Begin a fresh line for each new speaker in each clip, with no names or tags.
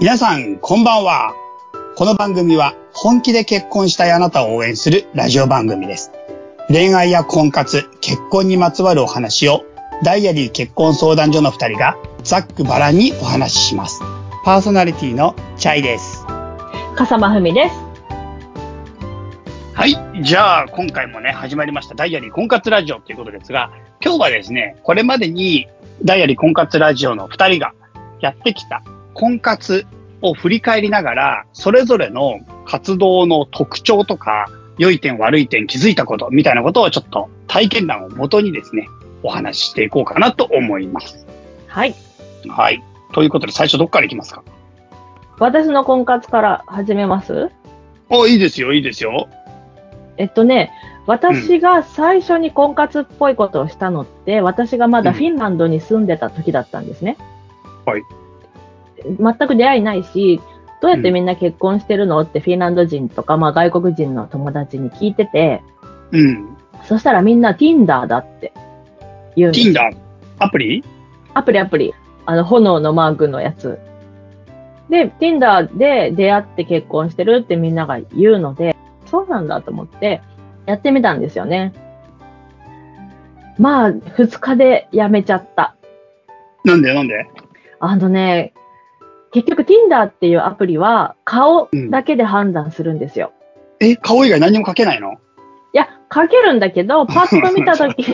皆さん、こんばんは。この番組は本気で結婚したいあなたを応援するラジオ番組です。恋愛や婚活、結婚にまつわるお話をダイアリー結婚相談所の二人がざっくばらんにお話しします。パーソナリティのチャイです。
笠間文です。
はい。じゃあ、今回もね、始まりましたダイアリー婚活ラジオということですが、今日はですね、これまでにダイアリー婚活ラジオの二人がやってきた婚活を振り返りながら、それぞれの活動の特徴とか、良い点悪い点気づいたことみたいなことをちょっと体験談をもとにですね、お話ししていこうかなと思います。
はい。
はい。ということで、最初どっからいきますか？
私の婚活から始めます？
あ、いいですよ、いいですよ。
えっとね、私が最初に婚活っぽいことをしたのって、私がまだフィンランドに住んでた時だったんですね。
はい。
全く出会いないし、どうやってみんな結婚してるのってフィンランド人とか、まあ外国人の友達に聞いてて、
うん。
そしたらみんな Tinder だって言うんです。
Tinder、アプリ？
アプリアプリ。あの、炎のマークのやつ。で、Tinder で出会って結婚してるってみんなが言うので、そうなんだと思って、やってみたんですよね。まあ、二日でやめちゃった。
なんで？なんで？
あのね、結局 Tinder っていうアプリは顔だけで判断するんですよ。
え、顔以外何も書けないの？
いや、書けるんだけど、パッと見たとき、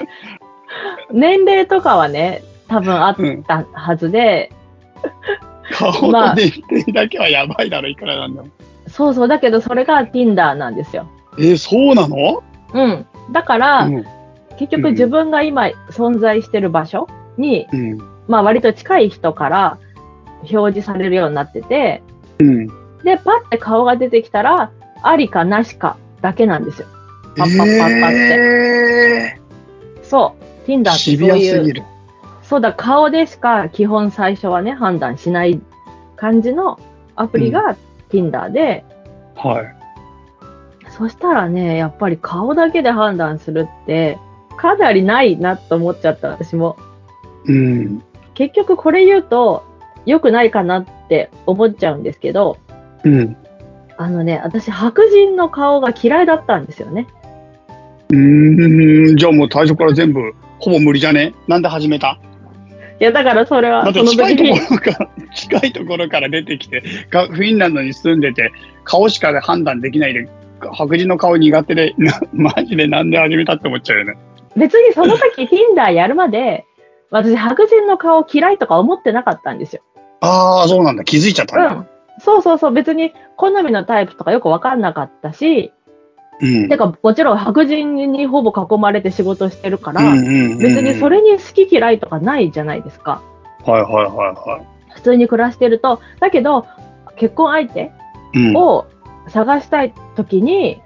年齢とかはね、多分あったはずで、
顔と
まあ
年齢だけはやばいだろ、いくらなんでも。
そうそう、だけどそれが Tinder なんですよ。
え、そうなの？
うん。だから、
うん。
結局自分が今存在してる場所に、
うん。
まあ割と近い人から表示されるようになってて、
うん。
で、パッて顔が出てきたら、ありかなしかだけなんですよ。パッパッパッパって。
え
そう。Tinder
ー、
ってそういう。そうだ、顔でしか基本最初はね、判断しない感じのアプリが Tinder で、
はい。
そしたらね、やっぱり顔だけで判断するって、かなりないなと思っちゃった、私も。
うん。
結局これ言うと良くないかなって思っちゃうんですけど、
うん。
あのね、私白人の顔が嫌いだったんですよね。
うーん。じゃあもう最初から全部、ほぼ無理じゃね？なんで始めた？
いや、だからそれはその
近いとこ、ろから、近いところから出てきて、がフィンランドに住んでて、顔しか判断できないで、白人の顔苦手で、な マジでなんで始めたって思っちゃうよね。
別にその時 Tinder やるまで、私白人の顔嫌いとか思ってなかったんですよ。
ああ、そうなんだ。気づいちゃっただ。
うんん。そうそうそう、別に好みのタイプとかよくわかんなかったし、
うん。
てかもちろん白人にほぼ囲まれて仕事してるから、
うんうんうんうん
別にそれに好き嫌いとかないじゃないですか。
はいはいはいは
普通に暮らしてると。だけど、結婚相手
い。うん。
を探したい時に、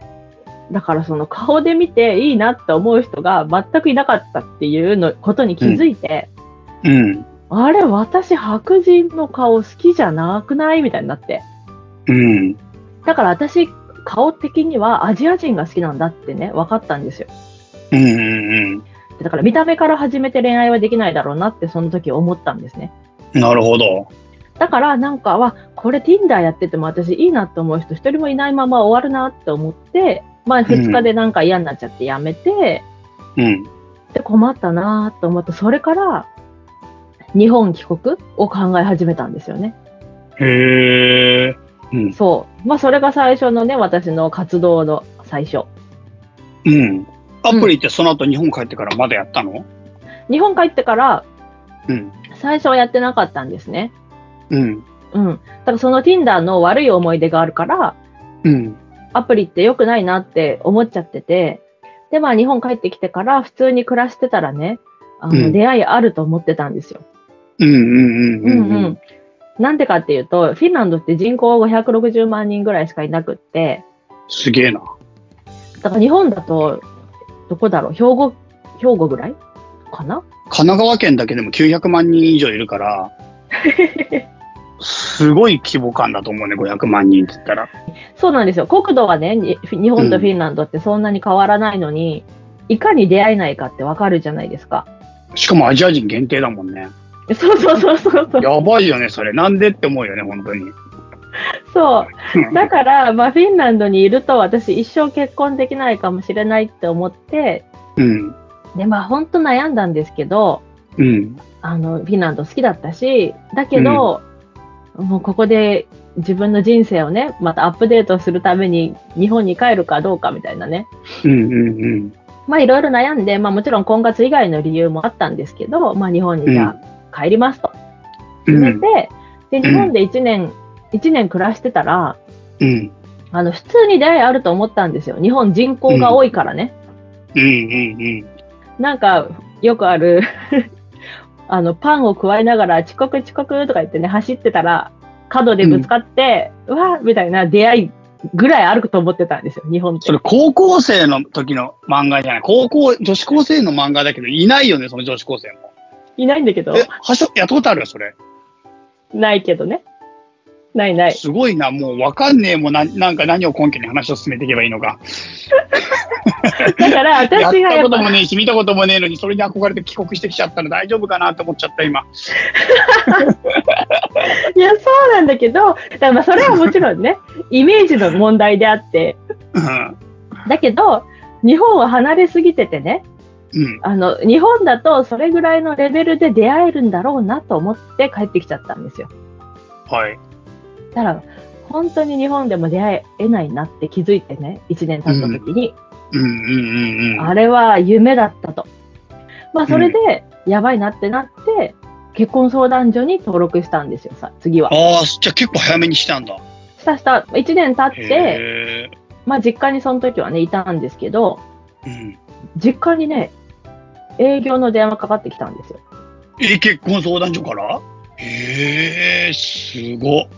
だからその顔で見ていいなって思う人が全くいなかったっていうのことに気づいて、
うん。
あれ、私白人の顔好きじゃなくない？みたいになって。
うん。
だから私、顔的にはアジア人が好きなんだってね、分かったんですよ。
うんうん
だから見た目から始めて恋愛はできないだろうなってその時思ったんですね。
うん。なるほど。
だからなんかは、これ Tinder やってても私いいなって思う人一人もいないまま終わるなって思って、まあ2日でなんか嫌になっちゃってやめて、
うん。
で困ったなと思って、それから日本帰国を考え始めたんですよね。
へえ。うん。
そう。まあそれが最初のね、私の活動の最初。
うん。アプリってその後日本帰ってからまだやったの？
日本帰ってから
うん。
最初はやってなかったんですね。
うん。
うん。だからその Tinder の悪い思い出があるから、
うん。
アプリって良くないなって思っちゃってて、で、まあ日本帰ってきてから普通に暮らしてたらね、あの、
うん
出会いあると思ってたんですよ。
うんうんうん
う
うんん
うん。なんでかっていうと、フィンランドって人口560万人ぐらいしかいなくって、
すげえな。
だから日本だと、どこだろう、兵庫、兵庫ぐらい？かな？
神奈川県だけでも900万人以上いるから、すごい規模感だと思うね、500万人って言ったら。
そうなんですよ。国土はね、に日本とフィンランドってそんなに変わらないのに、いかに出会えないかってわかるじゃないですか。
しかもアジア人限定だもんね。
そうそうそうそうそう。
やばいよね、それ。なんでって思うよね、本当に。
そう。だから、まあ、フィンランドにいると私一生結婚できないかもしれないって思って、
うん。
で、まあ、本当悩んだんですけど、
うん。
あの、フィンランド好きだったし、だけど、もうここで自分の人生をね、またアップデートするために日本に帰るかどうかみたいなね。
うん。うん。
まあいろいろ悩んで、まあもちろん婚活以外の理由もあったんですけど、まあ日本にじゃあ帰りますと
うん。
決めて、で、日本で1年、一年暮らしてたら、
うん。
あの、普通に出会いあると思ったんですよ。日本人口が多いからね。
うん。うん。
なんか、よくある、あの、パンを加えながら遅刻遅刻とか言ってね、走ってたら、角でぶつかって、うわみたいな出会いぐらいあると思ってたんですよ、日本って
そ。れ高校生の時の漫画じゃない。高校、女子高生の漫画だけど、いないよね、その女子高生も。
いないんだけど、
え、はしょ、やったことあるよ、それ。
ないけどね。ないない。
すごいな、もうわかんねえもんな、なんか何を根拠に話を進めていけばいいのか。
だから、
やった
私がやっぱ
こともねえし、見たこともねえのに、それに憧れて帰国してきちゃったの大丈夫かなって思っちゃった、今。
いや、そうなんだけど、だからまあそれはもちろんね、イメージの問題であって、
うん。
だけど、日本は離れすぎててね、
うん。
あの、日本だとそれぐらいのレベルで出会えるんだろうなと思って帰ってきちゃったんですよ。
はい。
だから、本当に日本でも出会えないなって気づいてね、1年経った時に、
うんうんうんうん。
あれは夢だったと。まあ、それで、やばいなってなって、結婚相談所に登録したんですよ、さ、次は。
ああ、じゃあ結構早めにしたんだ。
したした、1年経って。まあ、実家にその時はね、いたんですけど、
うん。
実家にね、営業の電話かかってきたんですよ。
え、結婚相談所から？へえ、すごっ。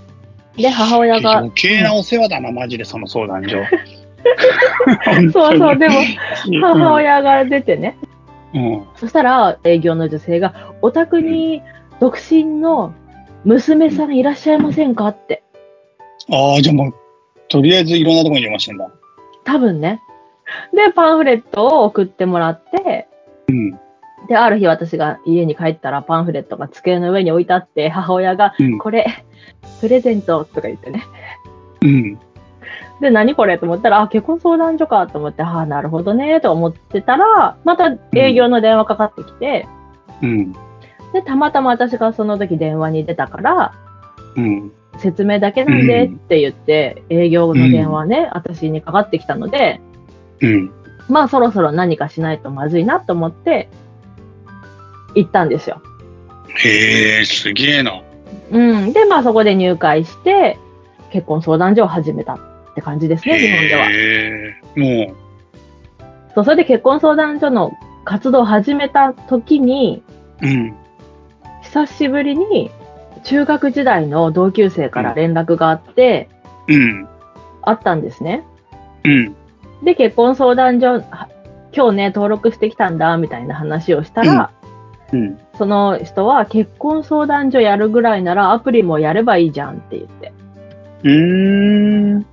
で、母親が
余、計なお世話だな、マジで、その相談所。
そうそう、でも、
うん
母親が出てね、
うん。
そしたら営業の女性が、お宅に独身の娘さんいらっしゃいませんかって。
ああ、じゃあもう、とりあえずいろんなところに電話してんだ。
多分ね。で、パンフレットを送ってもらって、
うん。
で、ある日私が家に帰ったらパンフレットが机の上に置いてあって、母親が、
うん。
これ、プレゼントとか言ってね。
うん。
で、何これと思ったら、あ、結婚相談所かと思って、ああ、なるほどね、と思ってたら、また営業の電話かかってきて、
うん。
で、たまたま私がその時電話に出たから、
うん。
説明だけなんでって言って、営業の電話ね、私にかかってきたので、
うん。
まあそろそろ何かしないとまずいなと思って、行ったんですよ。
へえ、すげえな。
うん。で、まあそこで入会して、結婚相談所を始めたって感じですね、日本では。
へえ、も
そう、それで結婚相談所の活動を始めた時に、
う、うん。
久しぶりに中学時代の同級生から連絡があって、
うん。
あったんですね。
うん。
で、結婚相談所、は今日ね、登録してきたんだ、みたいな話をしたら、
うん。
その人は結婚相談所やるぐらいならアプリもやればいいじゃんって言って。
うーん。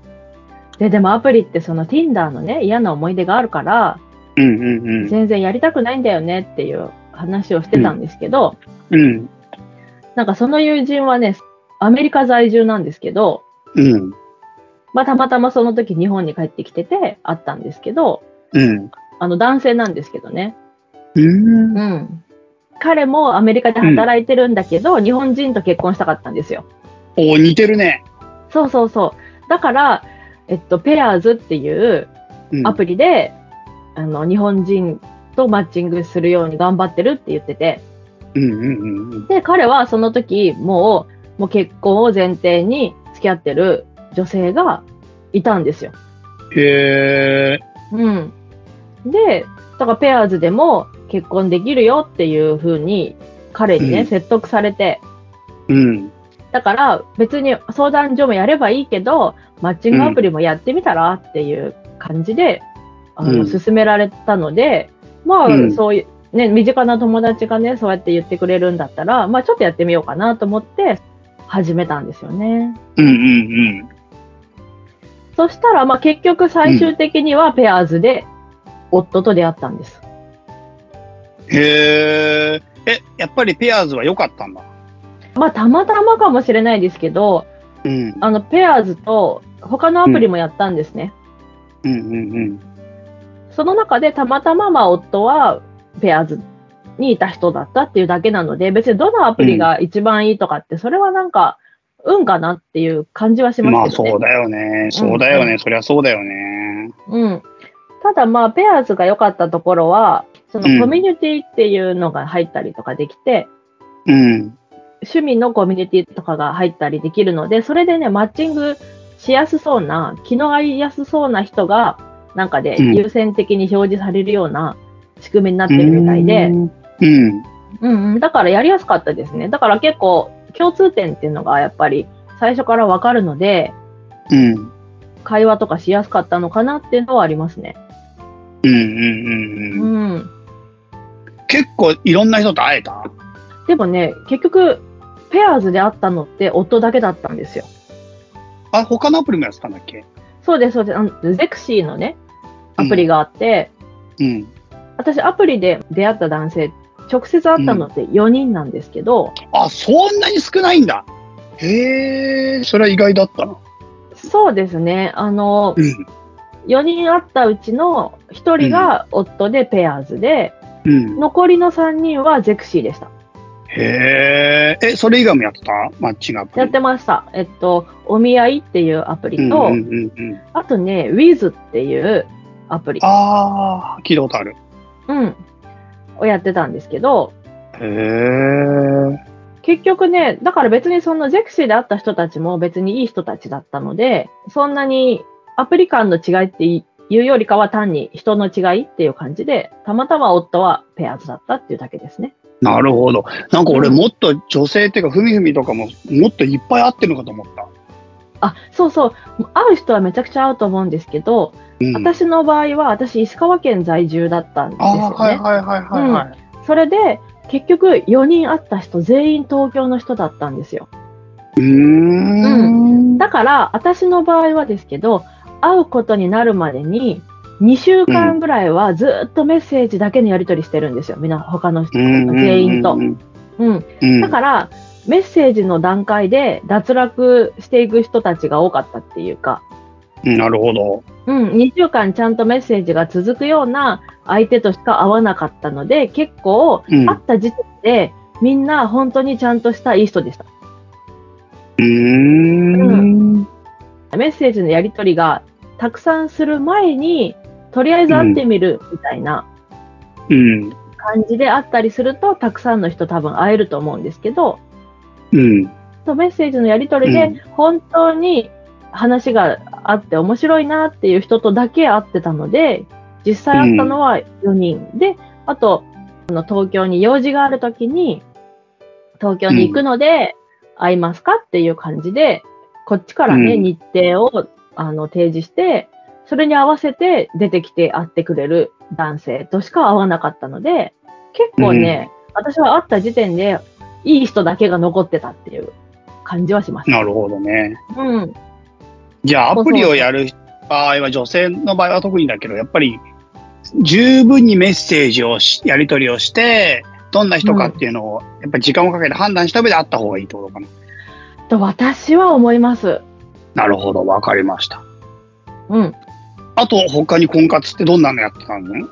で、でもアプリってその Tinder のね、嫌な思い出があるから、
うんうんうん。
全然やりたくないんだよねっていう話をしてたんですけど、
うん。
なんかその友人はね、アメリカ在住なんですけど、
うん。
まあたまたまその時日本に帰ってきてて会ったんですけど、
うん。
あの男性なんですけどね。
うん。
うん。彼もアメリカで働いてるんだけど、日本人と結婚したかったんですよ。
おー似てるね。
そうそうそう。だから、えっと、ペアーズっていう
うん
アプリで、あの、日本人とマッチングするように頑張ってるって言ってて、
うんうんうんうん。
で、彼はその時、もう、もう結婚を前提に付き合ってる女性がいたんですよ。
へえ。
うん。で、だからペアーズでも結婚できるよっていう風に、彼にね、
うん
説得されて、
うん。
だから別に相談所もやればいいけど、マッチングアプリもやってみたらっていう感じで、あの、
うん
勧められたので、まあ、
うん
そういう、ね、身近な友達がね、そうやって言ってくれるんだったら、まあちょっとやってみようかなと思って始めたんですよね。
うんうん
そしたら、まあ結局最終的にはペアーズで夫と出会ったんです。
うん。へえ。え、やっぱりペアーズは良かったんだ？
まあたまたまかもしれないですけど、
うん。
あの、ペアーズと他のアプリもやったんですね。
うんうんうん。
その中でたまたままあ夫はペアーズにいた人だったっていうだけなので、別にどのアプリが一番いいとかって、それはなんか、運かなっていう感じはし
まあ
ますけどね。
そうだよね。そうだよね。
うん
そりゃそうだよね。
うん。ただまあ、ペアーズが良かったところは、その
うん
コミュニティっていうのが入ったりとかできて、
うん。
趣味のコミュニティとかが入ったりできるので、それでね、マッチングしやすそうな、気の合いやすそうな人が、なんかで
うん
優先的に表示されるような仕組みになってるみたいで、
うん。うん。
うんうん、だからやりやすかったですね。だから結構共通点っていうのがやっぱり最初からわかるので、
うん。
会話とかしやすかったのかなっていうのはありますね。
うんうんうんうん。
うん。
結構いろんな人と会えた？
でもね、結局、ペアーズで会ったのって夫だけだったんですよ。
あ、他のアプリもやってたんだっけ？
そうです、そうです。あのゼクシーのね、アプリがあって、
うん。
私アプリで出会った男性、直接会ったのって4人なんですけど、
あ、そんなに少ないんだ。へえ、それは意外だったな。
そうですね、あの、
うん。
4人会ったうちの1人が夫でペアーズで、
うん。
残りの3人はゼクシーでした。
へえ、え、それ以外もやってた？マッチングアプリ。
やってました。えっと、お見合いっていうアプリと、
うんうんうんうん。
あとね、Wiz っていうアプリ、
ああ、聞いたことある。
うん、をやってたんですけど。結局ね、だから別にそのゼクシーで会った人たちも別にいい人たちだったので、そんなにアプリ間の違いっていうよりかは単に人の違いっていう感じで、たまたま夫はペアーズだったっていうだけですね。
なるほど。なんか俺もっと女性っていうか、ふみふみとかももっといっぱい会ってるのかと思った。
あ、そうそう。会う人はめちゃくちゃ会うと思うんですけど、
うん、
私の場合は私石川県在住だったんです
あ
よね。
あ、はいはいはいはいはい。
それで、結局4人会った人全員東京の人だったんですよ。
うーん。
だから、私の場合はですけど、会うことになるまでに、2週間ぐらいはずっとメッセージだけのやり取りしてるんですよ。みんな、他の人、全員と
う。ん
うん。
うん。
だから、メッセージの段階で脱落していく人たちが多かったっていうか、
うんなるほど。
うん、2週間ちゃんとメッセージが続くような相手としか会わなかったので、結構、
うん
会った時点で、みんな本当にちゃんとしたいい人でした。
うーん。
メッセージのやり取りがたくさんする前に、とりあえず会ってみるみたいな
うん。
感じであったりすると、たくさんの人多分会えると思うんですけど、
うん。
とメッセージのやり取りで
うん
本当に話があって面白いなっていう人とだけ会ってたので、実際会ったのは4人。で、あと、あの東京に用事があるときに、東京に行くので、会いますかっていう感じで、こっちからね、
うん
日程をあの提示して、それに合わせて出てきて会ってくれる男性としか会わなかったので、結構ね、私は会った時点で、いい人だけが残ってたっていう感じはします。
なるほどね。
うん。
じゃあ、アプリをやる場合は、女性の場合は特にだけど、やっぱり、十分にメッセージをし、やり取りをして、どんな人かっていうのを、やっぱり時間をかけて判断した上で会った方がいいってことかな。
と私は思います。
なるほど、わかりました。
うん。
あと、他に婚活ってどんなのやってたの？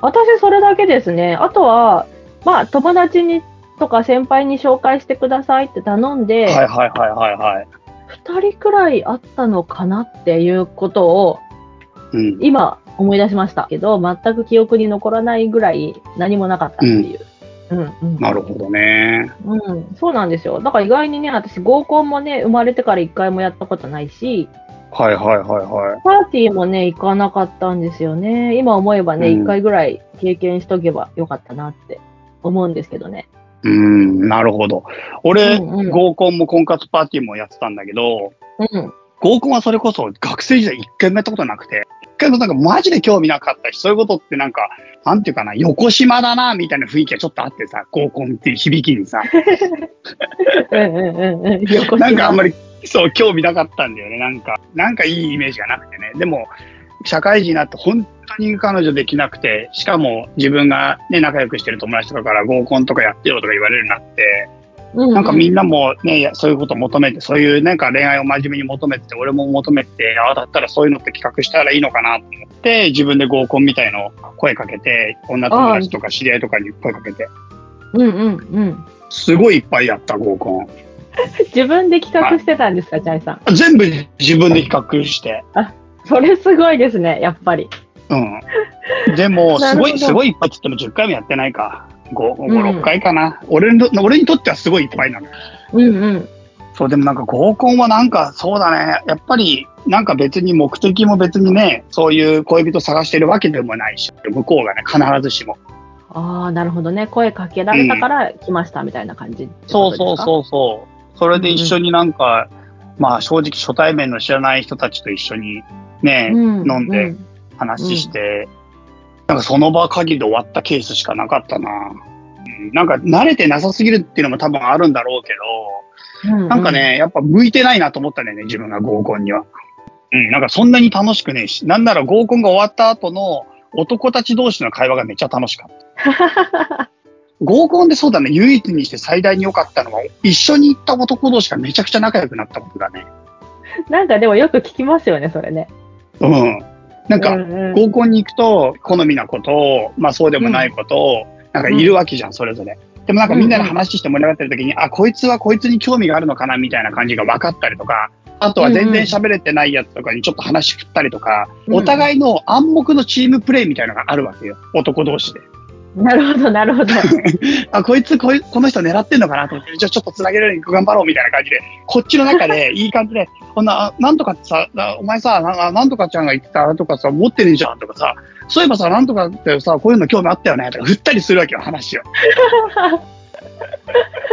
私それだけですね。あとは、まあ友達にとか先輩に紹介してくださいって頼んで、
はいはいはいはいはい。
2人くらいあったのかなっていうことを
うん。
今思い出しましたけど、全く記憶に残らないぐらい何もなかったっていう。うん、うん。
なるほどね。
うん、そうなんですよ。だから意外にね、私合コンもね、生まれてから一回もやったことないし、
はいはいはいはい。
パーティーもね、行かなかったんですよね。今思えばね、
うん
一、回ぐらい経験しとけばよかったなって思うんですけどね。
うん、なるほど。俺、
うんうん
合コンも婚活パーティーもやってたんだけど、
うん。
合コンはそれこそ学生時代一回もやったことなくて、一回もなんかマジで興味なかったし、そういうことってなんか、なんていうかな、横島だな、みたいな雰囲気がちょっとあってさ、合コンっていう響きにさ、
うんうんうん
なんかあんま
り。
り、そう、興味なかったんだよね。なんか、なんかいいイメージがなくてね。でも、社会人になって本当に彼女できなくて、しかも自分がね、仲良くしてる友達とかから合コンとかやってよとか言われるようになって、
う
なんかみんなもね、そういうことを求めて、そういうなんか恋愛を真面目に求めてて、俺も求めて、ああ、だったらそういうのって企画したらいいのかなと思って、自分で合コンみたいのを声かけて、女友達とか知り合いとかに声かけて、
うんうんうん。
すごいいっぱいやった合コン。
自分で企画してたんですか、チャイさん。
全部自分で企画して。
それすごいですね、やっぱり。
うん。でも、すごい、すごいいっぱいっつっても10回もやってないか。5、5、
うん
6回かな。俺の、俺にとってはすごいいっぱいなの。
うんうん。
そう、でもなんか合コンはなんかそうだね。やっぱりなんか別に目的も別にね、そういう恋人探してるわけでもないし、向こうがね、必ずしも。
ああ、なるほどね。声かけられたから来ましたみたいな感じ、
そうそう
う。
そうそう。それで一緒になんか、まあ正直初対面の知らない人たちと一緒にね、
うん
飲んで
うん
話して、なんかその場限りで終わったケースしかなかったな。うんなんか慣れてなさすぎるっていうのも多分あるんだろうけど、
うんうん
なんかね、やっぱ向いてないなと思ったんだよね、自分が合コンには。うん、なんかそんなに楽しくねえし、なんなら合コンが終わった後の男たち同士の会話がめっちゃ楽しかった。合コンでそうだね、唯一にして最大に良かったのは、一緒に行った男同士がめちゃくちゃ仲良くなったことだね。
なんかでもよく聞きますよね、それね。
うん。なんか、合コンに行くと、好みなことを、まあそうでもないことを、なんかいるわけじゃん、それぞれ。でもなんかみんなで話して盛り上がってる時に、あ、こいつはこいつに興味があるのかな、みたいな感じが分かったりとか、あとは全然喋れてないやつとかにちょっと話振ったりとか、
うん
お互いの暗黙のチームプレイみたいなのがあるわけよ、男同士で。
なるほど、なるほど。
あ、こいつこい、この人狙ってんのかなと思って、じゃあちょっと繋げるように頑張ろうみたいな感じで、こっちの中で いい感じで、こんな、あなんとかさ、なお前さな、なんとかちゃんが言ってたとかさ、持ってるじゃんとかさ、そういえばさ、なんとかってさ、こういうの興味あったよねとか、振ったりするわけよ、話を。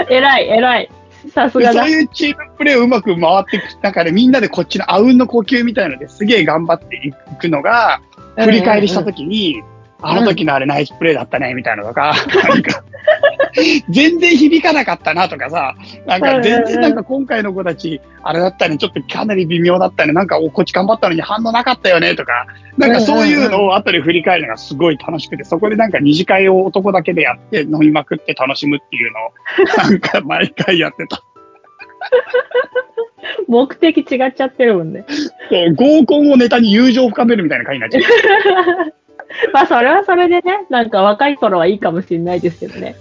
偉い、偉い。さす
で
がだ。
そういうチームプレーをうまく回っていく中で、みんなでこっちのあうんの呼吸みたいのですげえ頑張っていくのが、振り返りしたときに、あの時のあれナイスプレーだったね、みたいなのとか、なんか、全然響かなかったなとかさ、なんか全然なんか今回の子たち、あれだったね、ちょっとかなり微妙だったね、なんかおこっち頑張ったのに反応なかったよねとか、なんかそういうのを後で振り返るのがすごい楽しくて、そこでなんか二次会を男だけでやって飲みまくって楽しむっていうのを、なんか毎回やってた。
目的違っちゃってるもんね。
合コンをネタに友情を深めるみたいな会になっちゃう。
まあ、それはそれでね、なんか若い頃はいいかもしれないですけどね。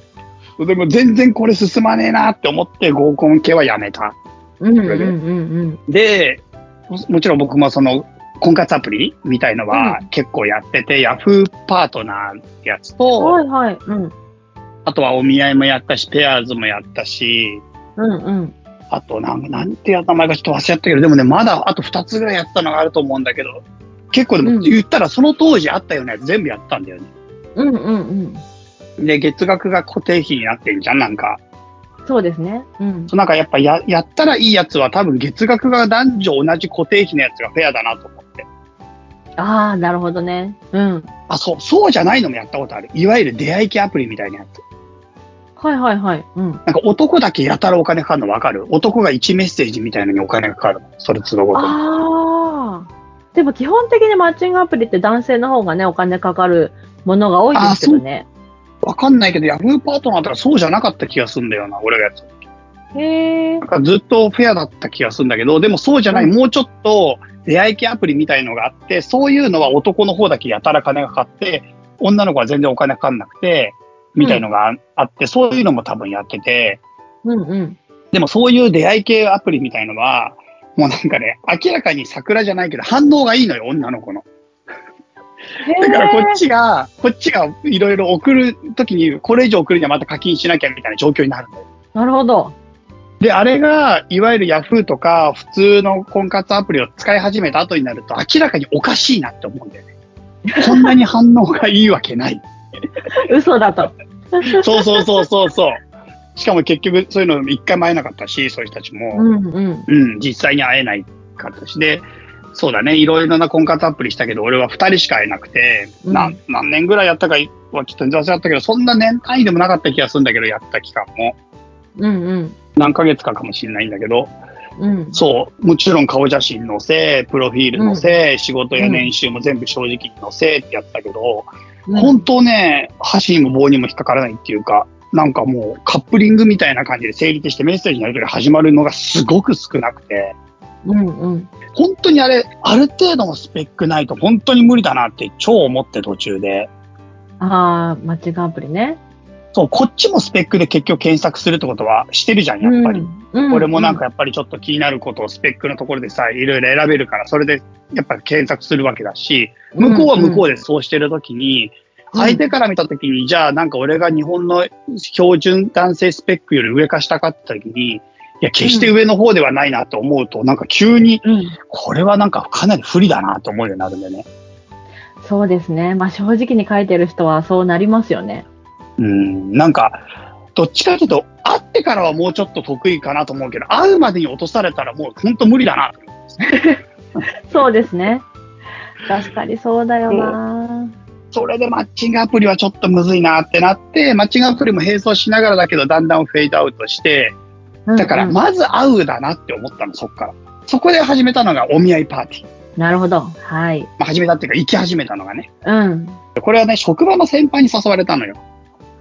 でも全然これ進まねえなって思って合コン系はやめた。
うんうんうんうん。
で、ももちろん僕もその婚活アプリみたいのは結構やってて、ヤフーパートナーってやつと、
はいはい。うん。
あとはお見合いもやったし、ペアーズもやったし、
うんうん。
あとなんなんて名前かちょっと忘れちゃったけど、でもね、まだあと2つぐらいやったのがあると思うんだけど、結構で
うん
も言ったらその当時あったようなやつ全部やったんだよね。
うんうんうん。
で、月額が固定費になってんじゃん、なんか。
そうですね。うん。
なんかやっぱややったらいいやつは多分月額が男女同じ固定費のやつがフェアだなと思って。
ああ、なるほどね。うん。
あ、そう、そうじゃないのもやったことある。いわゆる出会い系アプリみたいなやつ。
はいはいはい。うん。
なんか男だけやたらお金かかるの分かる？男が1メッセージみたいなのにお金がかかるの。それ都度ごとに。
ああ。でも基本的にマッチングアプリって男性の方がね、お金かかるものが多いですけどね。
分かんないけど、ヤフーパートナーとかそうじゃなかった気がするんだよな、俺がやつ。
へえ
なん。かずっとフェアだった気がするんだけど、でもそうじゃない、
うん
もうちょっと出会い系アプリみたいのがあって、そういうのは男の方だけやたら金がかかって、女の子は全然お金かかんなくて、みたいのがあって、そういうのも多分やってて、
うんうん。
でもそういう出会い系アプリみたいのは、もうなんかね、明らかに桜じゃないけど反応がいいのよ、女の子の。だからこっちが、こっちがいろいろ送るときに、これ以上送るにはまた課金しなきゃみたいな状況になるのよ。
なるほど。
で、あれが、いわゆるヤフーとか、普通の婚活アプリを使い始めた後になると、明らかにおかしいなって思うんだよね。こんなに反応がいいわけない。
嘘だと。
そうそうそうそうそう。しかも結局、そういうの一回も会えなかったし、そういう人たちも。
うんうん。
うん、実際に会えないかったし。で、そうだね、いろいろな婚活アプリしたけど、俺は二人しか会えなくて、
うん
な何年ぐらいやったかはちょっと忘れちゃったけど、そんな年単位でもなかった気がするんだけど、やった期間も。
うんうん。
何ヶ月かかもしれないんだけど、
うん。
そう、もちろん顔写真載せ、プロフィール載せ、仕事や年収も全部正直に載せってやったけど、
うん
本当ね、箸にも棒にも引っかからないっていうか、なんかもうカップリングみたいな感じで成立してメッセージのやり取り始まるのがすごく少なくて、
うんうん。
本当にあれ、ある程度のスペックないと本当に無理だなって超思って途中で。
ああ、マッチングアプリね。
そう、こっちもスペックで結局検索するってことはしてるじゃん、やっぱり。
うん。
俺もなんかやっぱりちょっと気になることをスペックのところでさ、いろいろ選べるから、それでやっぱり検索するわけだし、向こうは向こうでそうしてるときに、相手から見たときに、じゃあなんか俺が日本の標準男性スペックより上か下かってときに、いや、決して上の方ではないなと思うと、なんか急に、
うん。
これはなんかかなり不利だなと思うようになるんだよね。
そうですね。まあ正直に書いてる人はそうなりますよね。
うん、なんか、どっちかというと、会ってからはもうちょっと得意かなと思うけど、会うまでに落とされたらもう本当無理だなと
そうですね。確かにそうだよな。
それでマッチングアプリはちょっとむずいなってなって、マッチングアプリも並走しながらだけど、だんだんフェードアウトして、だからまず会うだなって思ったの、そっから。そこで始めたのがお見合いパーティー。
なるほど。はい。
まあ、始めたっていうか、行き始めたのがね。
うん。
これはね、職場の先輩に誘われたのよ。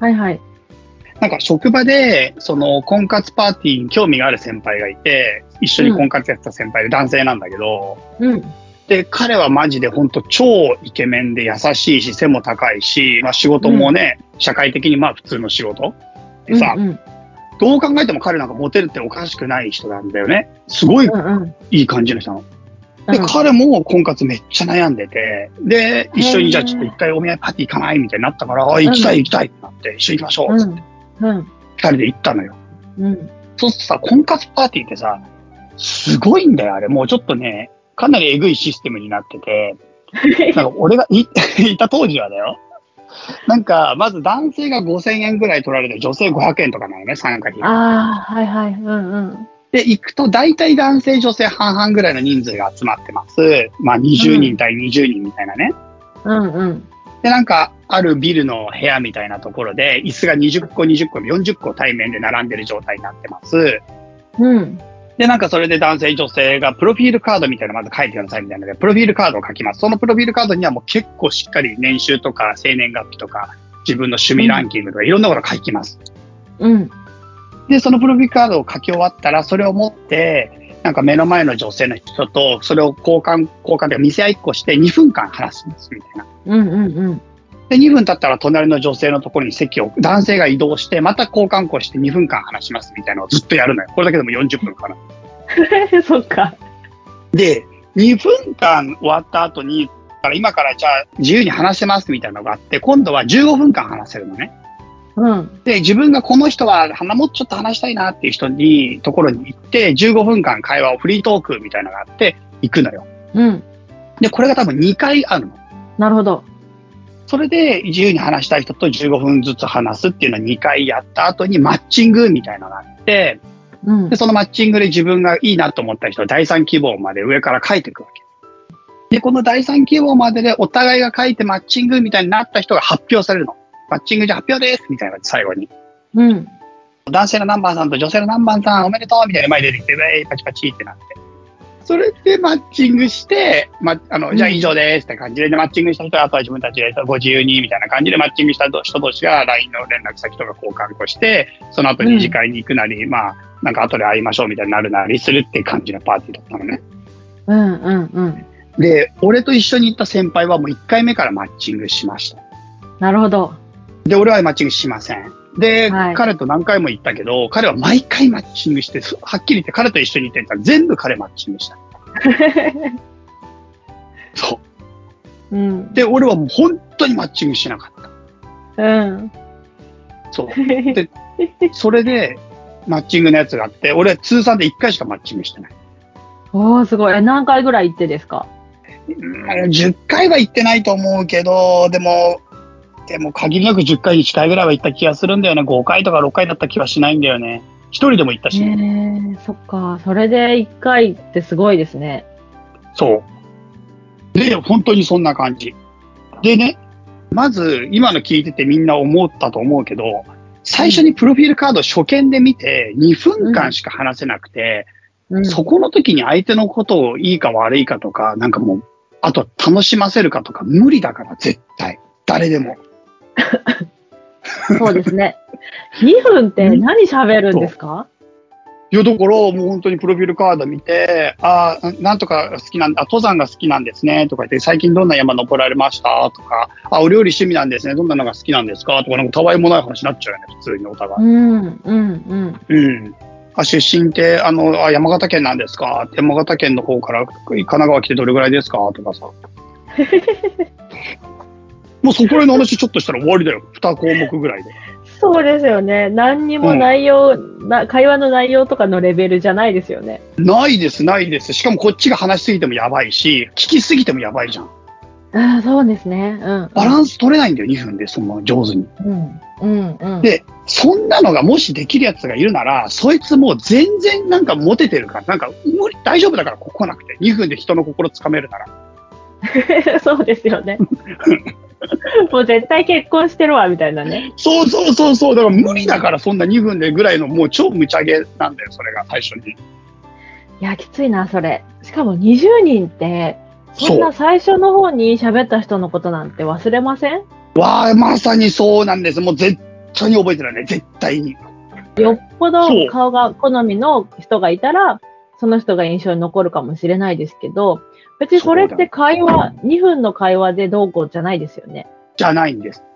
はいはい。
なんか職場で、その婚活パーティーに興味がある先輩がいて、一緒に婚活やってた先輩で男性なんだけど、
うん。
で、彼はマジで本当超イケメンで優しいし、背も高いし、まあ仕事もね、社会的にまあ普通の仕事。でさ、
うんうん
どう考えても彼なんかモテるっておかしくない人なんだよね。すごい
うんうん
いい感じの人なの。で、
うん
彼も婚活めっちゃ悩んでて、で、一緒にじゃあちょっと一回お見合いパーティー行かないみたいになったから、あ、行きたい行きたいってなって、一緒に行きましょうっつって、
うん。
二人で行ったのよ。
うん。
そうするとさ、婚活パーティーってさ、すごいんだよ、あれ。もうちょっとね、かなりえぐいシステムになってて、なんか俺がい いた当時はだよ。なんか、まず男性が5000円ぐらい取られて、女性500円とかなのね、参加費。
ああ、はいはい。うんうん。
で、行くと大体男性、女性半々ぐらいの人数が集まってます。まあ20人対20人みたいなね。
うんうん。
で、なんか、あるビルの部屋みたいなところで、椅子が20個、20個、40個対面で並んでる状態になってます。
うん。
で、なんかそれで男性、女性がプロフィールカードみたいなのまず書いてくださいみたいなので、プロフィールカードを書きます。そのプロフィールカードにはもう結構しっかり年収とか生年月日とか自分の趣味ランキングとかいろんなこと書きます。
うん。
で、そのプロフィールカードを書き終わったら、それを持って、なんか目の前の女性の人と、それを交換、交換で見せ合いっこして2分間話すんですみたいな。
うんうんうん。
で、2分経ったら隣の女性のところに席を男性が移動して、また交換っこして2分間話しますみたいなのをずっとやるのよ。これだけでも40分かな。
そっか。
で、2分間終わった後に、だから今からじゃあ自由に話せますみたいなのがあって、今度は15分間話せるのね。
うん。
で、自分がこの人は鼻もちょっと話したいなっていう人に、ところに行って、15分間会話をフリートークみたいなのがあって、行くのよ。
うん。
で、これが多分2回あるの。
なるほど。
それで自由に話したい人と15分ずつ話すっていうのを2回やった後にマッチングみたいなのがあって、
うん
で、。そのマッチングで自分がいいなと思った人は第3希望まで上から書いていくわけ。で、この第3希望まででお互いが書いてマッチングみたいになった人が発表されるの。マッチングじゃ発表ですみたいな最後に。
うん。
男性の何番さんと女性の何番さんおめでとうみたいな前に出てきて、ウェイパチパチってなって。それでマッチングして、ま、あの、じゃあ以上ですって感じで、でマッチングした人はあとは自分たちでご自由にみたいな感じでマッチングした人同士が LINE の連絡先とか交換をして、その後二次会に行くなり、まあ、なんか後で会いましょうみたいになるなりするっていう感じのパーティーだったのね。
うんうんうん。
で、俺と一緒に行った先輩はもう1回目からマッチングしました。
なるほど。
で、俺はマッチングしません。で、
はい
彼と何回も行ったけど、彼は毎回マッチングして、すはっきり言って彼と一緒に行ってたら全部彼マッチングした。そう。
うん。
で、俺はもう本当にマッチングしなかった。
うん。
そう。で、それで、マッチングのやつがあって、俺は通算で1回しかマッチングしてない。
おー、すごい。え何回ぐらい行ってですか？
うん10回は行ってないと思うけど、でも、でも限りなく10回に近いぐらいは行った気がするんだよね。5回とか6回だった気はしないんだよね。一人でも行ったし。
へえ、そっか。それで1回ってすごいですね。
そう。で、本当にそんな感じ。でね、まず、今の聞いててみんな思ったと思うけど、最初にプロフィールカード初見で見て、2分間しか話せなくて、
うん。
そこの時に相手のことをいいか悪いかとか、なんかもう、あと楽しませるかとか無理だから、絶対。誰でも。
そうですね。2分って何喋るんですか？
いや、だから、もう本当にプロフィールカード見て、ああ、なんとか好きなんだ、登山が好きなんですね、とか言って、最近どんな山登られました？とか、あ、お料理趣味なんですね、どんなのが好きなんですか？とか、なんかたわいもない話になっちゃうよね、普通にお互い。
うん、うん、うん。
うん。あ、出身って、あの、あ、山形県なんですか？山形県の方から神奈川来てどれぐらいですか？とかさ。もうそこら辺の話ちょっとしたら終わりだよ。2項目ぐらいで。
そうですよね。何にも内容、な会話の内容とかのレベルじゃないですよね。
ないです、ないです。しかもこっちが話しすぎてもやばいし、聞きすぎてもやばいじゃん。
ああ、そうですね。うん。
バランス取れないんだよ、2分で、その上手に。
うん。うん。うん。
で、そんなのがもしできるやつがいるなら、そいつもう全然なんかモテてるから、なんか無理、大丈夫だからここ来なくて。2分で人の心つかめるなら。
そうですよね。もう絶対結婚してるわ、みたいなね。
そうそうそうそう。だから無理だからそんな2分でぐらいのもう超無茶げなんだよ、それが最初に。
いや、きついな、それ。しかも20人って、そんな最初の方に喋った人のことなんて忘れません？
わあ、まさにそうなんです。もう絶対に覚えてないね。絶対に。
よっぽど顔が好みの人がいたら、その人が印象に残るかもしれないですけど、別にそれって会話、2分の会話でどうこうじゃないですよね。
じゃないんです。
うん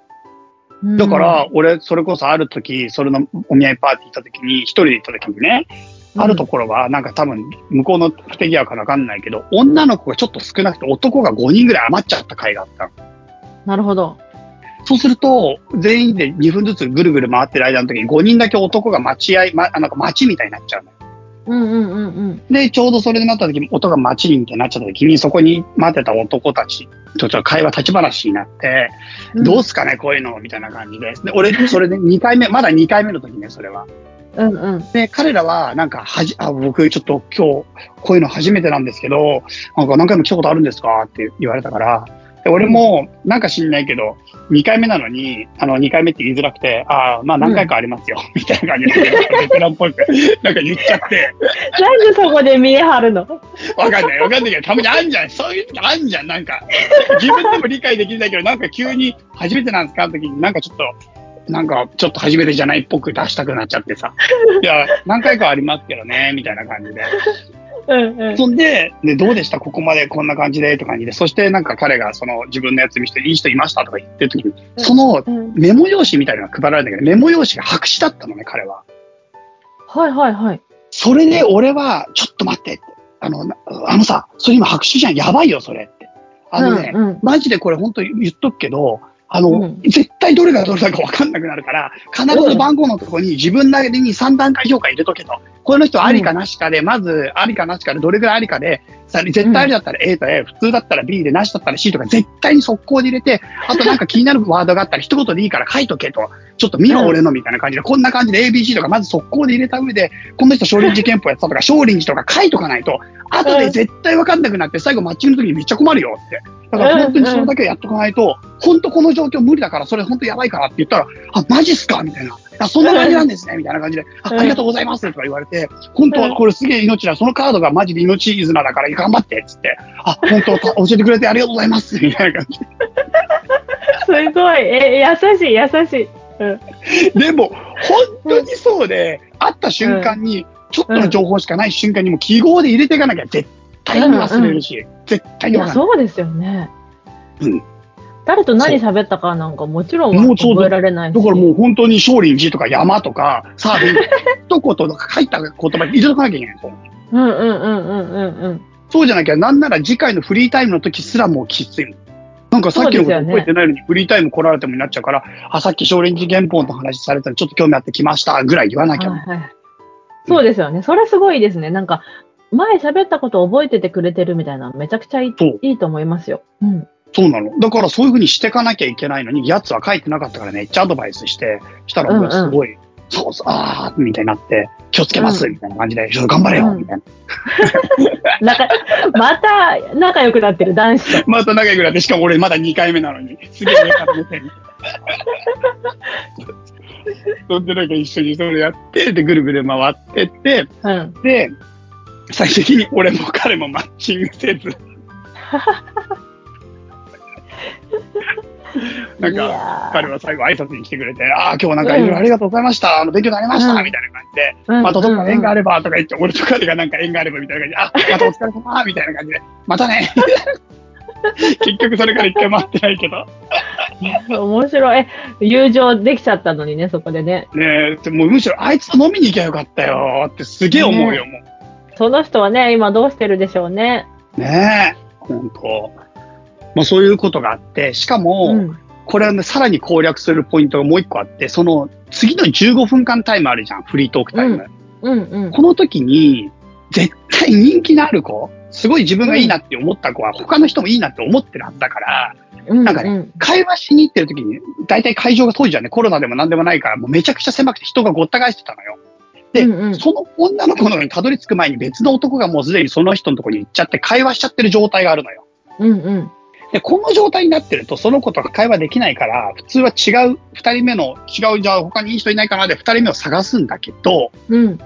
だから、俺、それこそある時、それのお見合いパーティー行った時に、一人で行った時にね、あるところは、なんか多分、向こうの不手際かわかんないけど、女の子がちょっと少なくて、男が5人ぐらい余っちゃった回があったの。
なるほど。
そうすると、全員で2分ずつぐるぐる回ってる間の時に、5人だけ男が待ち合い、ま、あなんか待ちみたいになっちゃうの。
うんうんうんうん。
で、ちょうどそれになった時に、音が待ちみたいになっちゃった時に、そこに待ってた男たちとちょっと会話立ち話になって、どうすかね、こういうの、みたいな感じで。で、俺、それで2回目、まだ2回目の時ね、それは。
うんうん。
で、彼らは、なんか、はじ、あ、僕、ちょっと今日、こういうの初めてなんですけど、なんか何回も来たことあるんですか？って言われたから、で俺も、なんか知んないけど、2回目なのに、あの、2回目って言いづらくて、ああ、まあ何回かありますよ、みたいな感じで、ベテランっぽく、なんか言っちゃって、
なんでそこで見え張るの？
わかんない、わかんないけど、たまにあんじゃん、そういう時あんじゃん、なんか、自分でも理解できないけど、なんか急に初めてなんですか？の時に、なんかちょっと、なんかちょっと初めてじゃないっぽく出したくなっちゃってさ、いや、何回かありますけどね、みたいな感じで。
うんうん。
そんで、で、どうでした？ここまでこんな感じで、とか感じで、そしてなんか彼がその自分のやつ見せて、いい人いました？とか言ってる時に、その
うん
メモ用紙みたいなのが配られたけど、メモ用紙が白紙だったのね、彼は。
はいはいはい。
それで俺は、ちょっと待ってって。あの、なあのさ、それ今白紙じゃん。やばいよ、それって。あのね、
うんうん
マジでこれ本当に言っとくけど、あの、
うん
絶対どれがどれだか分かんなくなるから、必ず番号のところに自分なりに3段階評価入れとけと。この人ありかなしかで、まずありかなしかで、どれぐらいありかで、さ絶対ありだったら A と A、普通だったら B で、なしだったら C とか絶対に速攻で入れて、あとなんか気になるワードがあったら一言でいいから書いとけと。ちょっと見ろ
うん
俺のみたいな感じで、こんな感じで ABC とかまず速攻で入れた上で、この人少林寺拳法やってたとか、少林寺とか書いとかないと、後で絶対分かんなくなって、最後マッチングの時にめっちゃ困るよって。だから本当にそれだけはやっとかないと、本当この状況無理だから、それ本当やばいからって言ったら、あ、マジっすかみたいな。あ、そんな感じなんですねみたいな感じで、あありがとうございますとか言われて、本当はこれすげえ命だ。そのカードがマジで命綱だから頑張ってっつって、あ、本当教えてくれてありがとうございますみたいな感じ
すごい。え、優しい優しい。うん。
でも、本当にそうで、会った瞬間に、ちょっとの情報しかない瞬間にもう記号で入れていかなきゃ絶対に忘れるし、絶対
いや、
にわかんない。
そうですよね。
うん
誰と何喋ったかなんかもちろん覚えられないし。
だからもう本当に少林寺とか山とか サーフィンとか、一言とか書いた言葉入れとかなきゃいけないんですよ。
うんうんうんうんうんうん。
そうじゃなきゃ、なんなら次回のフリータイムの時すらもうきついの。なんかさっきのこと覚えてないのに、フリータイム来られてもになっちゃうから、あ、さっき少林寺拳法の話されたらちょっと興味あってきましたぐらい言わなきゃ。
はいはい。そうですよね。それすごいですね。なんか、前喋ったこと覚えててくれてるみたいなのめちゃくちゃいいと思いますよ。うん。
そうなの。だからそういうふうにしていかなきゃいけないのに、やつは書いてなかったからめっちゃアドバイスして、したら俺はすごい、そうそう、あーみたいになって、気をつけます、
うん
みたいな感じで、ちょっと頑張れよ、
うん
みたいな。
なんか、また仲良くなってる男子と。
また仲良くなって、しかも俺まだ2回目なのに、すげえ上から目線。そんでなんか一緒にそれやって、で、ぐるぐる回ってって、
うん。
で、最終的に俺も彼もマッチングせず。なんか、彼は最後挨拶に来てくれて、ああ、今日なんかいろいろありがとうございました、あの勉強になりました、
うん
みたいな感じで、
うん
またどっか縁があ
る。
ればとか言って、俺と彼がなんか縁があればみたいな感じで、あ、またお疲れ様みたいな感じで、またね 結局それから一回待ってないけど、
面白い。え友情できちゃったのにね、そこでね。
ねえ、もうむしろあいつと飲みに行きゃよかったよってすげえ思うよ、も
その人はね、今どうしてるでしょうね。
う。ねえ、本当。まあそういうことがあって、しかも、
うん。
これはね、さらに攻略するポイントがもう一個あって、その次の15分間タイムあるじゃん、フリートークタイム。
うんうん。
この時に、絶対人気のある子、すごい自分がいいなって思った子は、他の人もいいなって思ってるはずだから、
うん
なんかね
うん
会話しに行ってる時に、大体会場が当時はね、コロナでも何でもないから、もうめちゃくちゃ狭くて人がごった返してたのよ。で
うんうん
その女の子の方にたどり着く前に別の男がもうすでにその人のところに行っちゃって会話しちゃってる状態があるのよ。
うんうん。
で、この状態になってると、その子と会話できないから、普通は違う、二人目の、違う、じゃあ他にいい人いないかなで二人目を探すんだけど、
うん。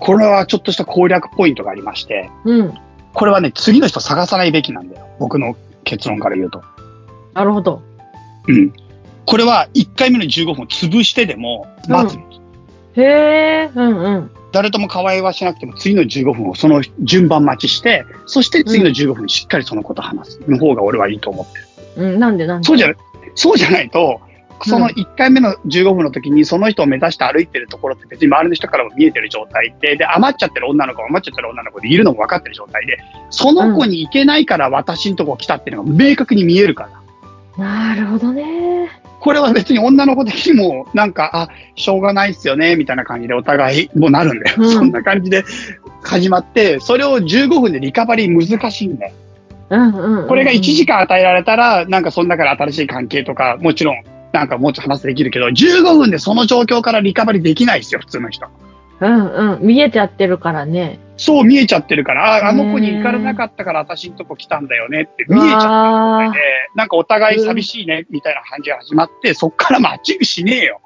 これはちょっとした攻略ポイントがありまして、
うん。
これはね、次の人探さないべきなんだよ。僕の結論から言うと。
なるほど。
うん。これは1回目の15分を潰してでも待つべき。
へえ。うんうん。
誰とも会話しなくても次の15分をその順番待ちして、そして次の15分しっかりそのこと話すの方が俺はいいと思ってる。
うん。なんでなんで？
そうじゃ、そうじゃないと、その1回目の15分の時にその人を目指して歩いてるところって別に周りの人からも見えてる状態で、で、余っちゃってる女の子、余っちゃってる女の子でいるのも分かってる状態で、その子に行けないから私のとこ来たっていうのが明確に見えるから。
なるほどね。
これは別に女の子的にも、なんか、あ、しょうがないっすよね、みたいな感じでお互いもうなるんだよ。
うん
そんな感じで始まって、それを15分でリカバリー難しいんだよ。
うんうんうん。
これが1時間与えられたら、なんかその中で新しい関係とか、もちろん、なんかもうちょっと話できるけど、15分でその状況からリカバリーできないですよ、普通の人。
うんうん。見えちゃってるからね。
そう見えちゃってるから、ああの子に行かれなかったから私のとこ来たんだよねって見えちゃってる状態で、なんかお互い寂しいね、みたいな感じが始まって、そっからマッチングしねえよ。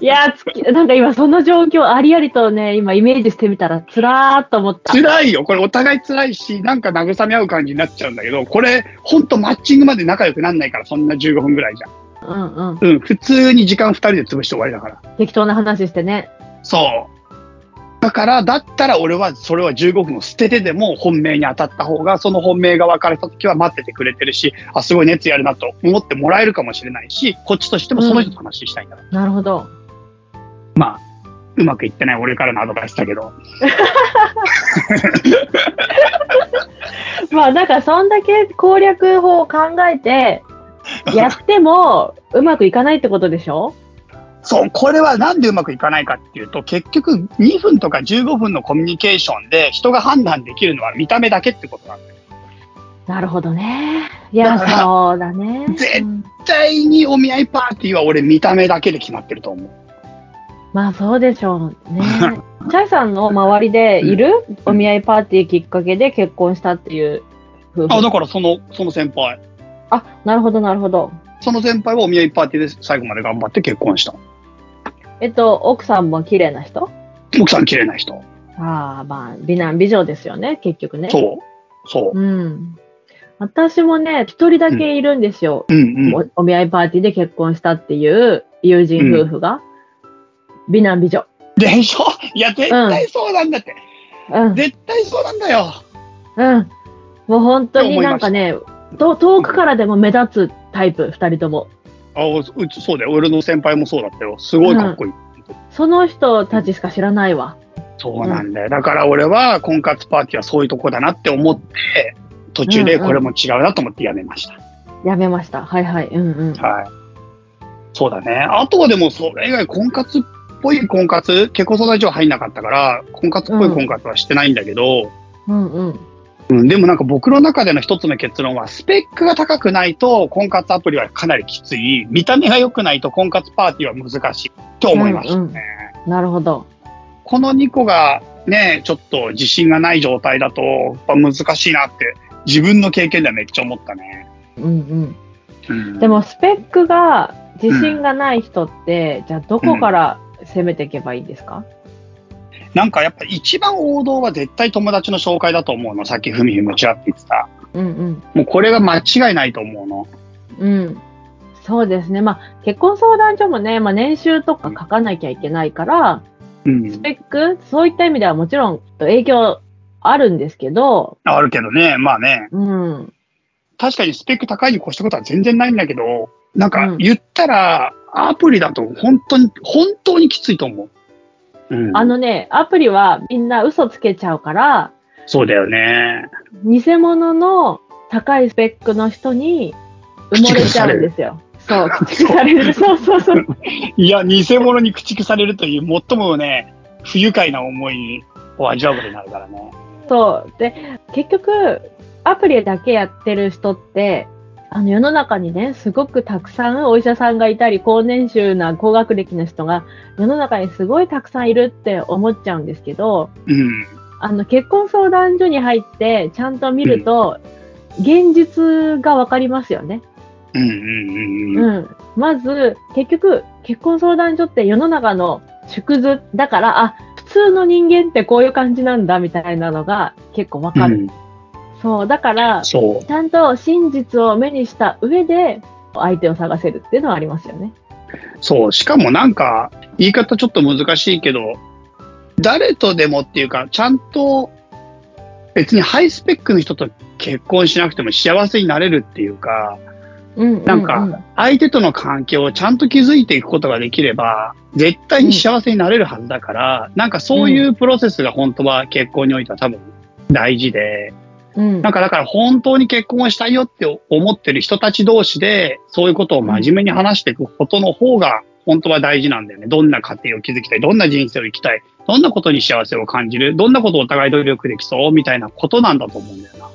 いやーつき、なんか今その状況ありありとね、今イメージしてみたら、つらーっと思った。
辛いよ。これお互い辛いし、なんか慰め合う感じになっちゃうんだけど、これ、ほんとマッチングまで仲良くなんないから、そんな15分ぐらいじゃん。
うんうん。
うん、普通に時間2人で潰して終わりだから。
適当な話してね。
そう。だから、だったら俺はそれは15分を捨ててでも本命に当たった方が、その本命が分かれた時は待っててくれてるし、あ、すごい熱やるなと思ってもらえるかもしれないし、こっちとしてもその人と話したいんだ。
なるほど。
まあ、うまくいってない俺からのアドバイスだけど。
まあ、だからそんだけ攻略法を考えて、やってもうまくいかないってことでしょ？
そう、これはなんでうまくいかないかっていうと、結局2分とか15分のコミュニケーションで人が判断できるのは見た目だけってことなんだよ。
なるほどね。いや、そうだね。
絶対にお見合いパーティーは俺見た目だけで決まってると思う。
まあそうでしょうね。チャイさんの周りでいるお見合いパーティーきっかけで結婚したっていう夫婦
あ、だからその、その先輩。
あ、なるほど、なるほど。
その先輩はお見合いパーティーで最後まで頑張って結婚した。
えっと、奥さんも綺麗な人？
奥さん綺麗な人。
ああ、まあ、美男美女ですよね、結局ね。
そう。そう。
うん。私もね、一人だけいるんですよ。
うんうん。
おお見合いパーティーで結婚したっていう友人夫婦が。美男美女。
でしょ？いや、絶対そうなんだって。
うん。
絶対そうなんだよ。
うん。もう本当になんかね、と遠くからでも目立つタイプ、二人とも。
あううちそうだよ。俺の先輩もそうだったよ。すごいかっこいい。
その人たちしか知らないわ。
そうなんだよ。だから俺は婚活パーティーはそういうとこだなって思って、途中でこれも違うなと思ってやめました。
やめました。はいはい。うんうん。
はい。そうだね。あとはでもそれ以外婚活っぽい婚活、結婚相談所は入んなかったから、婚活っぽい婚活はしてないんだけど、
うんうん。
うん、でもなんか僕の中での一つの結論は、スペックが高くないと婚活アプリはかなりきつい、見た目が良くないと婚活パーティーは難しいと思いましたね。
なるほど。
この2個がね、ちょっと自信がない状態だと、やっぱ難しいなって、自分の経験ではめっちゃ思ったね。
うんうん。
うん、
でも、スペックが自信がない人って、じゃあどこから攻めていけばいいですか、
なんかやっぱ一番王道は絶対友達の紹介だと思うの。さっきふみふみちらって言ってた。
うんうん。
もうこれが間違いないと思うの。
うん。そうですね。まあ、結婚相談所もね、まあ、年収とか書かなきゃいけないから、
うん
ス。ペック、そういった意味ではもちろん影響あるんですけど、
あるけどね、まあね。
うん。
確かにスペック高いに越したことは全然ないんだけど、なんか
うん
言ったら、アプリだと本当に、本当にきついと思う。うん。
あのね、アプリはみんな嘘つけちゃうから、
そうだよね。
偽物の高いスペックの人に埋もれちゃうんですよ。そう、駆逐される。そうそうそう。
いや、偽物に駆逐されるという、最もね、不愉快な思いを味わうことになるからね。
そう。で、結局、アプリだけやってる人って、あの世の中にね、すごくたくさんお医者さんがいたり、高年収な高学歴の人が世の中にすごいたくさんいるって思っちゃうんですけど、
うん。
あの結婚相談所に入ってちゃんと見ると、現実がわかりますよね。
うんうんうんうん。
うん。まず、結局、結婚相談所って世の中の縮図だから、あ、普通の人間ってこういう感じなんだみたいなのが結構わかる。
うん
そう。だから。ちゃんと真実を目にした上で、相手を探せるっていうのはありますよね。
そう。しかもなんか、言い方ちょっと難しいけど、誰とでもっていうか、ちゃんと、別にハイスペックの人と結婚しなくても幸せになれるっていうか。なんか、相手との関係をちゃんと築いていくことができれば、絶対に幸せになれるはずだから、なんかそういうプロセスが本当は結婚においては多分大事で、
うん
なんかだから本当に結婚をしたいよって思ってる人たち同士で、そういうことを真面目に話していくことの方が本当は大事なんだよね。どんな家庭を築きたい、どんな人生を生きたい、どんなことに幸せを感じる、どんなことをお互い努力できそうみたいなことなんだと思うんだよな。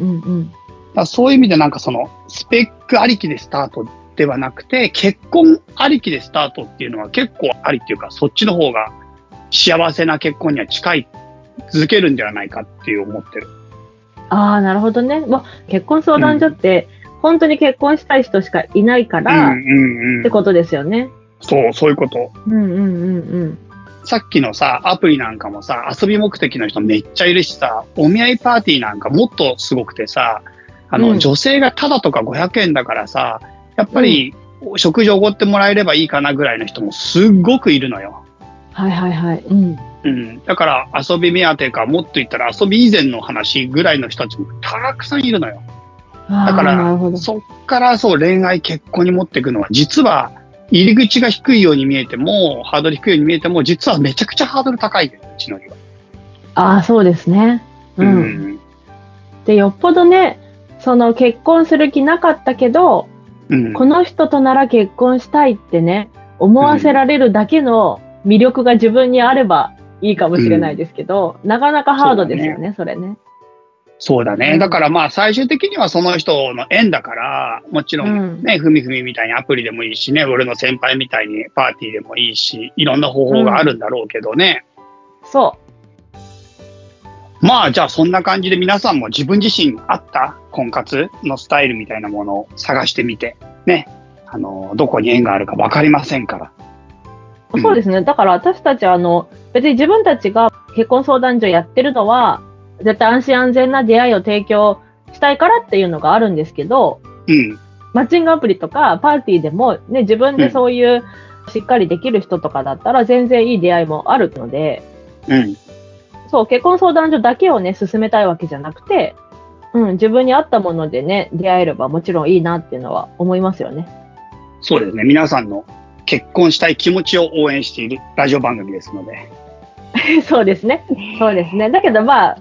うんうん。
らそういう意味でなんかそのスペックありきでスタートではなくて、結婚ありきでスタートっていうのは結構ありっていうか、そっちの方が幸せな結婚には近い、続けるんではないかっていう思ってる。
ああ、なるほどね。もう結婚相談所って、本当に結婚したい人しかいないから、
うんうんうん。
ってことですよね。
そう、そういうこと。
うんうんうんうん。
さっきのさ、アプリなんかもさ、遊び目的の人めっちゃいるしさ、お見合いパーティーなんかもっとすごくてさ、あの、
うん
女性がタダとか500円だからさ、やっぱり、食事おごってもらえればいいかなぐらいの人もすっごくいるのよ。
はいはいはい。うん。
うん。だから遊び目当てか、もっと言ったら遊び以前の話ぐらいの人たちもたくさんいるのよ。だから。そっからそう恋愛結婚に持っていくのは、実は入り口が低いように見えても、ハードル低いように見えても、実はめちゃくちゃハードル高いよ、うちのりは。
ああ、そうですね。うん。
うん
で、よっぽどね、その結婚する気なかったけど、
うん
この人となら結婚したいってね、思わせられるだけの魅力が自分にあればいいかもしれないですけど、なかなかハードですよね、それね。
そうだね。
うん。
だからまあ最終的にはその人の縁だから、もちろんね、ふみふみみたいにアプリでもいいしね、俺の先輩みたいにパーティーでもいいし、いろんな方法があるんだろうけどね。
そ
まあじゃあそんな感じで皆さんも自分自身あった？婚活のスタイルみたいなものを探してみて、ね、あの、どこに縁があるかわかりませんから。
う。そうですね。だから私たちは、あの、別に自分たちが結婚相談所やってるのは、絶対安心安全な出会いを提供したいからっていうのがあるんですけど、
うん。
マッチングアプリとかパーティーでもね、自分でそういうしっかりできる人とかだったら全然いい出会いもあるので、
うん。
そう、結婚相談所だけをね、進めたいわけじゃなくて、うん、自分に合ったものでね、出会えればもちろんいいなっていうのは思いますよね。
そうですね。皆さんの結婚したい気持ちを応援しているラジオ番組ですので。
そうですね。そうですね。だけどまあ、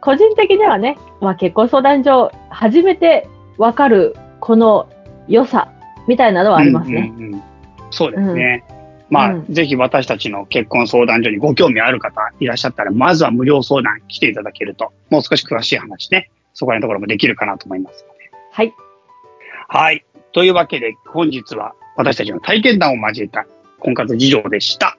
個人的にはね、まあ結婚相談所、初めてわかるこの良さみたいなのはありますね。
うんうんうんそうですね。まあ、
うん
ぜひ私たちの結婚相談所にご興味ある方いらっしゃったら、まずは無料相談来ていただけると、もう少し詳しい話ね、そこらのところもできるかなと思いますので。
はい。
はい。というわけで、本日は私たちの体験談を交えた婚活事情でした。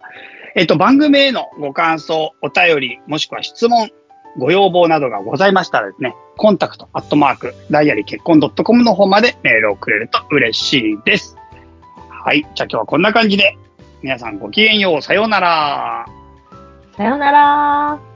えっと、番組へのご感想、お便り、もしくは質問、ご要望などがございましたらですね、コンタクト、アットマーク、ダイアリー結婚 .com の方までメールをくれると嬉しいです。はい。じゃあ今日はこんな感じで、皆さんごきげんよう。さようなら。
さようなら。